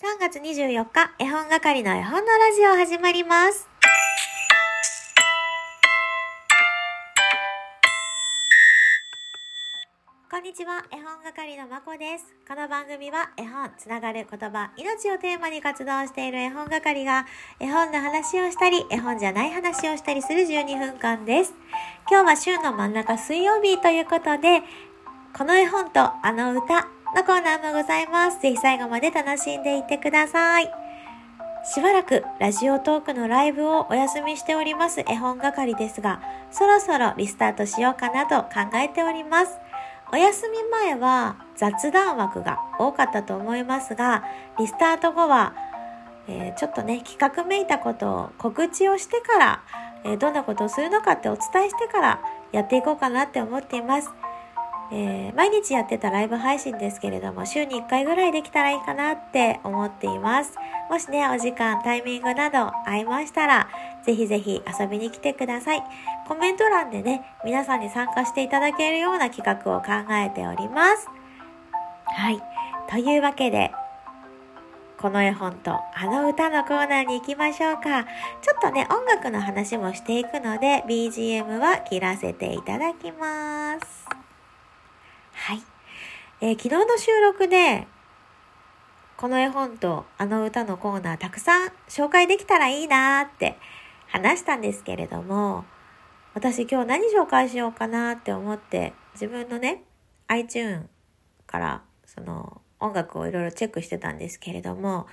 3月24日、絵本係の絵本のラジオ始まります。こんにちは、絵本係のまこです。この番組は絵本、つながる言葉、命をテーマに活動している絵本係が絵本の話をしたり、絵本じゃない話をしたりする12分間です。今日は週の真ん中水曜日ということで、この絵本とあの歌のコーナーもございます。ぜひ最後まで楽しんでいってください。しばらくラジオトークのライブをお休みしております絵本係ですが、そろそろリスタートしようかなと考えております。お休み前は雑談枠が多かったと思いますが、リスタート後は、えーちょっとね、企画めいたことを告知をしてから、えーどんなことをするのかってお伝えしてからやっていこうかなって思っています。えー毎日やってたライブ配信ですけれども、週に1回ぐらいできたらいいかなって思っています。もしね、お時間、タイミングなど合いましたら、ぜひぜひ遊びに来てください。コメント欄でね、皆さんに参加していただけるような企画を考えております。はい。というわけで、この絵本とあの歌のコーナーに行きましょうか。ちょっとね、音楽の話もしていくので、BGM は切らせていただきます。はい。えー昨日の収録で、この絵本とあの歌のコーナーたくさん紹介できたらいいなって話したんですけれども、私今日何紹介しようかなって思って、自分のね、iTune からその音楽をいろいろチェックしてたんですけれども、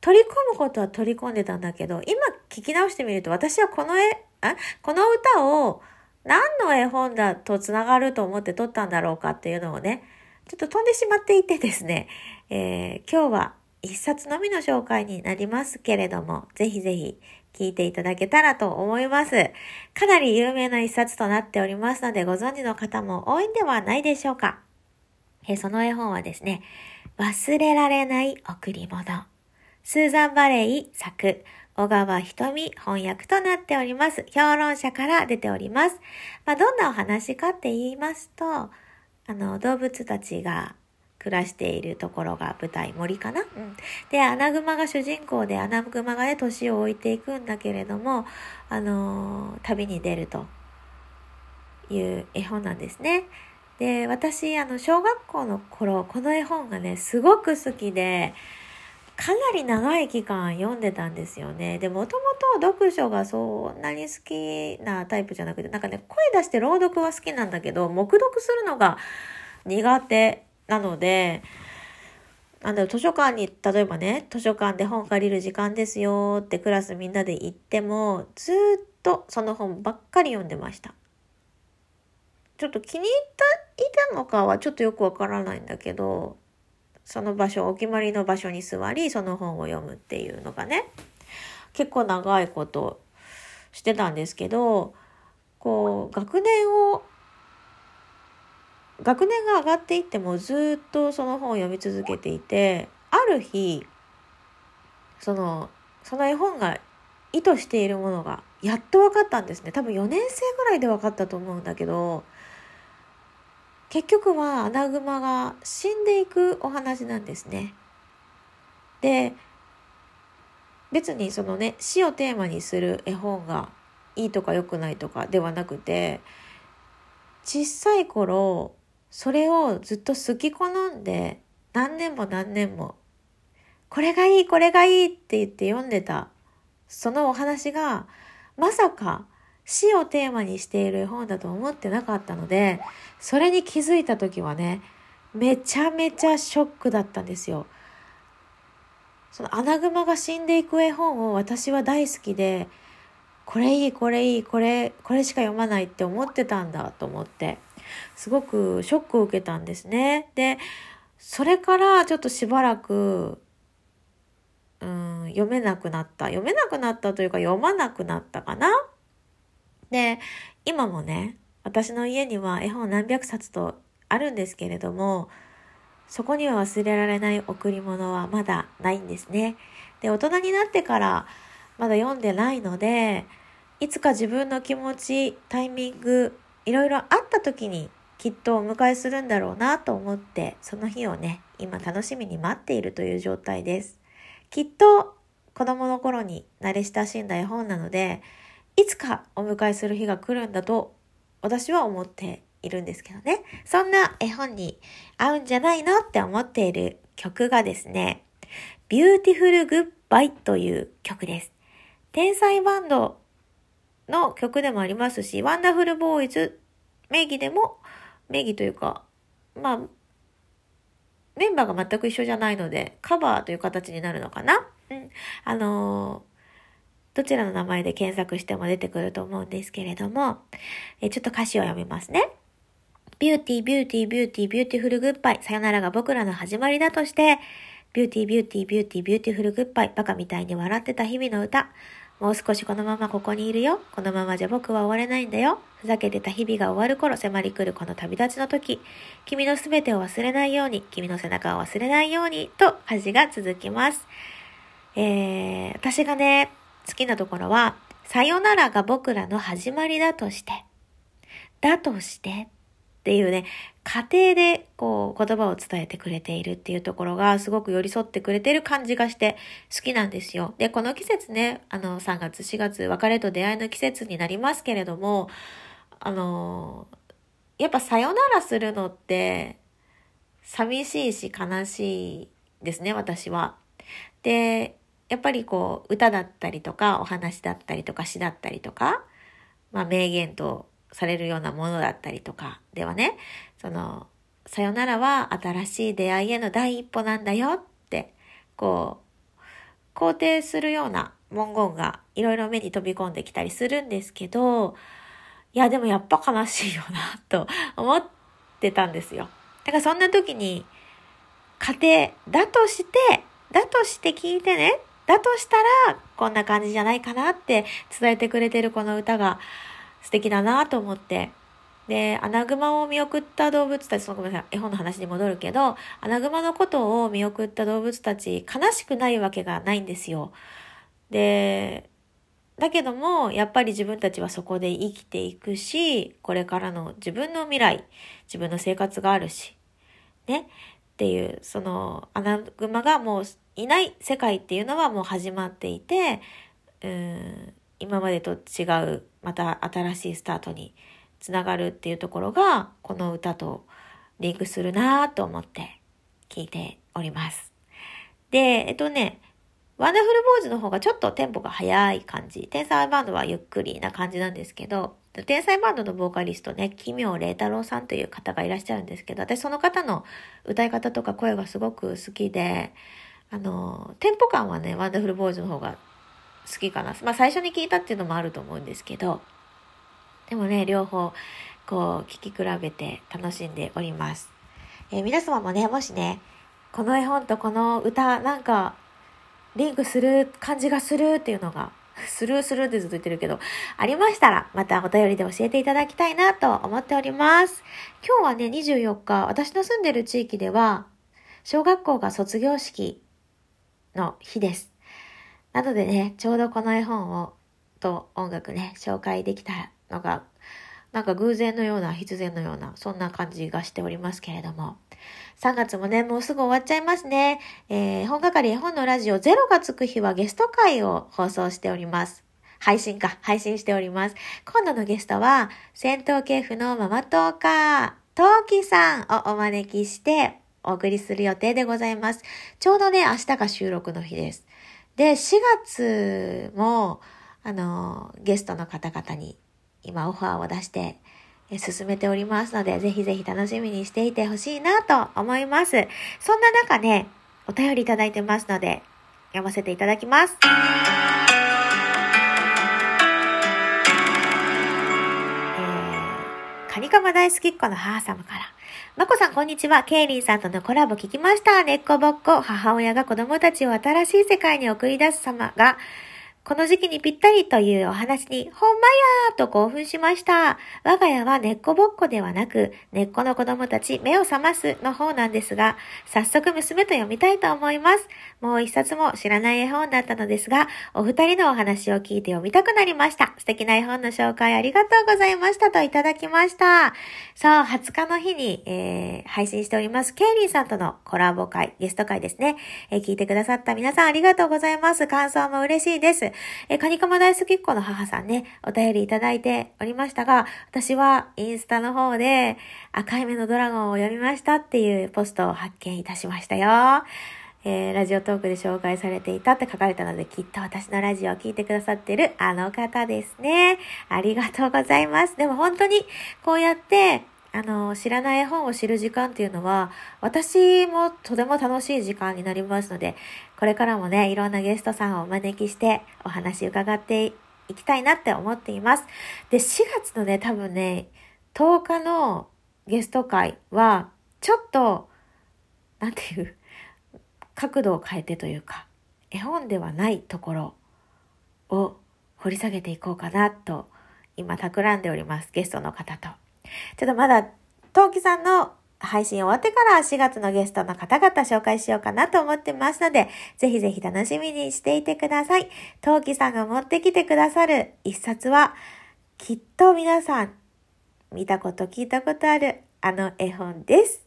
取り込むことは取り込んでたんだけど、今聞き直してみると私はこの絵、あこの歌を何の絵本だとつながると思って撮ったんだろうかっていうのをね、ちょっと飛んでしまっていてですね、えー今日は一冊のみの紹介になりますけれども、ぜひぜひ聞いていただけたらと思います。かなり有名な一冊となっておりますので、ご存知の方も多いんではないでしょうか。えーその絵本はですね、忘れられない贈り物。スーザン・バレイ作、小川瞳翻訳となっております。評論者から出ております。まあ、どんなお話かって言いますと、あの、動物たちが暮らしているところが舞台、森かなうん。で、アナグマが主人公で、アナグマがね、年を置いていくんだけれども、あのー旅に出るという絵本なんですね。で、私、あの、小学校の頃、この絵本がね、すごく好きで、かなり長い期間読んでたんですよね。で、もともと読書がそんなに好きなタイプじゃなくて、なんかね、声出して朗読は好きなんだけど、黙読するのが苦手なので、なんだろう、図書館に、例えばね、図書館で本借りる時間ですよってクラスみんなで行っても、ずっとその本ばっかり読んでました。ちょっと気に入った、いたのかはちょっとよくわからないんだけど、その場所、お決まりの場所に座り、その本を読むっていうのがね、結構長いことしてたんですけど、こう、学年を、学年が上がっていってもずっとその本を読み続けていて、ある日、その、その絵本が意図しているものがやっと分かったんですね。多分4年生ぐらいで分かったと思うんだけど、結局はアナグマが死んでいくお話なんですね。で、別にそのね、死をテーマにする絵本がいいとか良くないとかではなくて、小さい頃、それをずっと好き好んで何年も何年も、これがいい、これがいいって言って読んでた、そのお話が、まさか死をテーマにしている絵本だと思ってなかったので、それに気づいた時はね、めちゃめちゃショックだったんですよ。そのアナグマが死んでいく絵本を私は大好きで、これいい、これいい、これ、これしか読まないって思ってたんだと思って、すごくショックを受けたんですね。で、それからちょっとしばらく、うん、読めなくなった。読めなくなったというか読まなくなったかな。で、今もね、私の家には絵本何百冊とあるんですけれども、そこには忘れられない贈り物はまだないんですね。で、大人になってからまだ読んでないので、いつか自分の気持ち、タイミング、いろいろあった時にきっとお迎えするんだろうなと思って、その日をね、今楽しみに待っているという状態です。きっと子供の頃に慣れ親しんだ絵本なので、いつかお迎えする日が来るんだと私は思っているんですけどね。そんな絵本に合うんじゃないのって思っている曲がですね、Beautiful Goodbye という曲です。天才バンドの曲でもありますし、ワンダフルボーイズ名義でも、名義というか、まあ、メンバーが全く一緒じゃないので、カバーという形になるのかなうん。あのー、どちらの名前で検索しても出てくると思うんですけれども、えちょっと歌詞を読みますね。 Beauty、Beauty、Beauty、Beautiful Goodbye。さよならが僕らの始まりだとして、Beauty、Beauty、Beauty、Beautiful Goodbye。バカみたいに笑ってた日々の歌。もう少しこのままここにいるよ。このままじゃ僕は終われないんだよ。ふざけてた日々が終わる頃迫り来るこの旅立ちの時。君のすべてを忘れないように、君の背中を忘れないように、と歌詞が続きます。えー、私がね、好きなところは、さよならが僕らの始まりだとして、だとしてっていうね、家庭でこう言葉を伝えてくれているっていうところがすごく寄り添ってくれてる感じがして好きなんですよ。で、この季節ね、あの3月4月別れと出会いの季節になりますけれども、あの、やっぱさよならするのって寂しいし悲しいですね、私は。で、やっぱりこう歌だったりとかお話だったりとか詩だったりとか、まあ名言とされるようなものだったりとかではね、その、さよならは新しい出会いへの第一歩なんだよって、こう、肯定するような文言がいろいろ目に飛び込んできたりするんですけど、いやでもやっぱ悲しいよなと 思ってたんですよ。だからそんな時に、家庭だとして、だとして聞いてね、だとしたらこんな感じじゃないかなって伝えてくれてるこの歌が、素敵だなと思って。で、アナグマを見送った動物たち、ごめんなさい、絵本の話に戻るけど、アナグマのことを見送った動物たち、悲しくないわけがないんですよ。で、だけども、やっぱり自分たちはそこで生きていくし、これからの自分の未来、自分の生活があるし、ね、っていう、その、アナグマがもういない世界っていうのはもう始まっていて、うん、今までと違うまた新しいスタートにつながるっていうところがこの歌とリンクするなと思って聞いております。で、えっとね、ワンダフルボーイズの方がちょっとテンポが速い感じ。天才バンドはゆっくりな感じなんですけど、天才バンドのボーカリストね、奇妙麗太郎さんという方がいらっしゃるんですけど、私その方の歌い方とか声がすごく好きで、あの、テンポ感はね、ワンダフルボーイズの方が好きかな。まあ最初に聞いたっていうのもあると思うんですけど、でもね、両方、こう、聞き比べて楽しんでおります。えー、皆様もね、もしね、この絵本とこの歌、なんか、リンクする感じがするっていうのが、スルーするってずっと言ってるけど、ありましたら、またお便りで教えていただきたいなと思っております。今日はね、24日、私の住んでる地域では、小学校が卒業式の日です。なのでね、ちょうどこの絵本を、と音楽ね、紹介できたのが、なんか偶然のような、必然のような、そんな感じがしておりますけれども。3月もね、もうすぐ終わっちゃいますね。えー、本係絵本のラジオ0がつく日はゲスト会を放送しております。配信か、配信しております。今度のゲストは、戦闘系譜のママトーカー、トウキさんをお招きして、お送りする予定でございます。ちょうどね、明日が収録の日です。で、4月も、あの、ゲストの方々に今オファーを出して進めておりますので、ぜひぜひ楽しみにしていてほしいなと思います。そんな中ね、お便りいただいてますので、読ませていただきます。えー、カニカマ大好きっ子の母様から。まこさん、こんにちは。ケイリンさんとのコラボ聞きました。ねっこぼっこ。母親が子供たちを新しい世界に送り出す様が、この時期にぴったりというお話に、ほんまやーと興奮しました。我が家は根っこぼっこではなく、根っこの子供たち目を覚ますの方なんですが、早速娘と読みたいと思います。もう一冊も知らない絵本だったのですが、お二人のお話を聞いて読みたくなりました。素敵な絵本の紹介ありがとうございましたといただきました。そう、20日の日に、えー、配信しております、ケイリーさんとのコラボ会、ゲスト会ですね。えー、聞いてくださった皆さんありがとうございます。感想も嬉しいです。え、カニカマ大好きっ子の母さんね、お便りいただいておりましたが、私はインスタの方で赤い目のドラゴンを読みましたっていうポストを発見いたしましたよ。えー、ラジオトークで紹介されていたって書かれたので、きっと私のラジオを聞いてくださってるあの方ですね。ありがとうございます。でも本当にこうやってあの、知らない絵本を知る時間っていうのは、私もとても楽しい時間になりますので、これからもね、いろんなゲストさんをお招きしてお話伺っていきたいなって思っています。で、4月のね、多分ね、10日のゲスト会は、ちょっと、なんていう、角度を変えてというか、絵本ではないところを掘り下げていこうかなと、今企んでおります。ゲストの方と。ちょっとまだ、トウキさんの配信終わってから4月のゲストの方々紹介しようかなと思ってますので、ぜひぜひ楽しみにしていてください。トウキさんが持ってきてくださる一冊は、きっと皆さん見たこと聞いたことあるあの絵本です。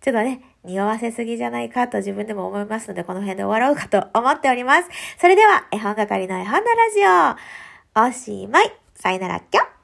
ちょっとね、匂わせすぎじゃないかと自分でも思いますので、この辺で終わろうかと思っております。それでは、絵本係の絵本のラジオ、おしまい。さよなら、きょ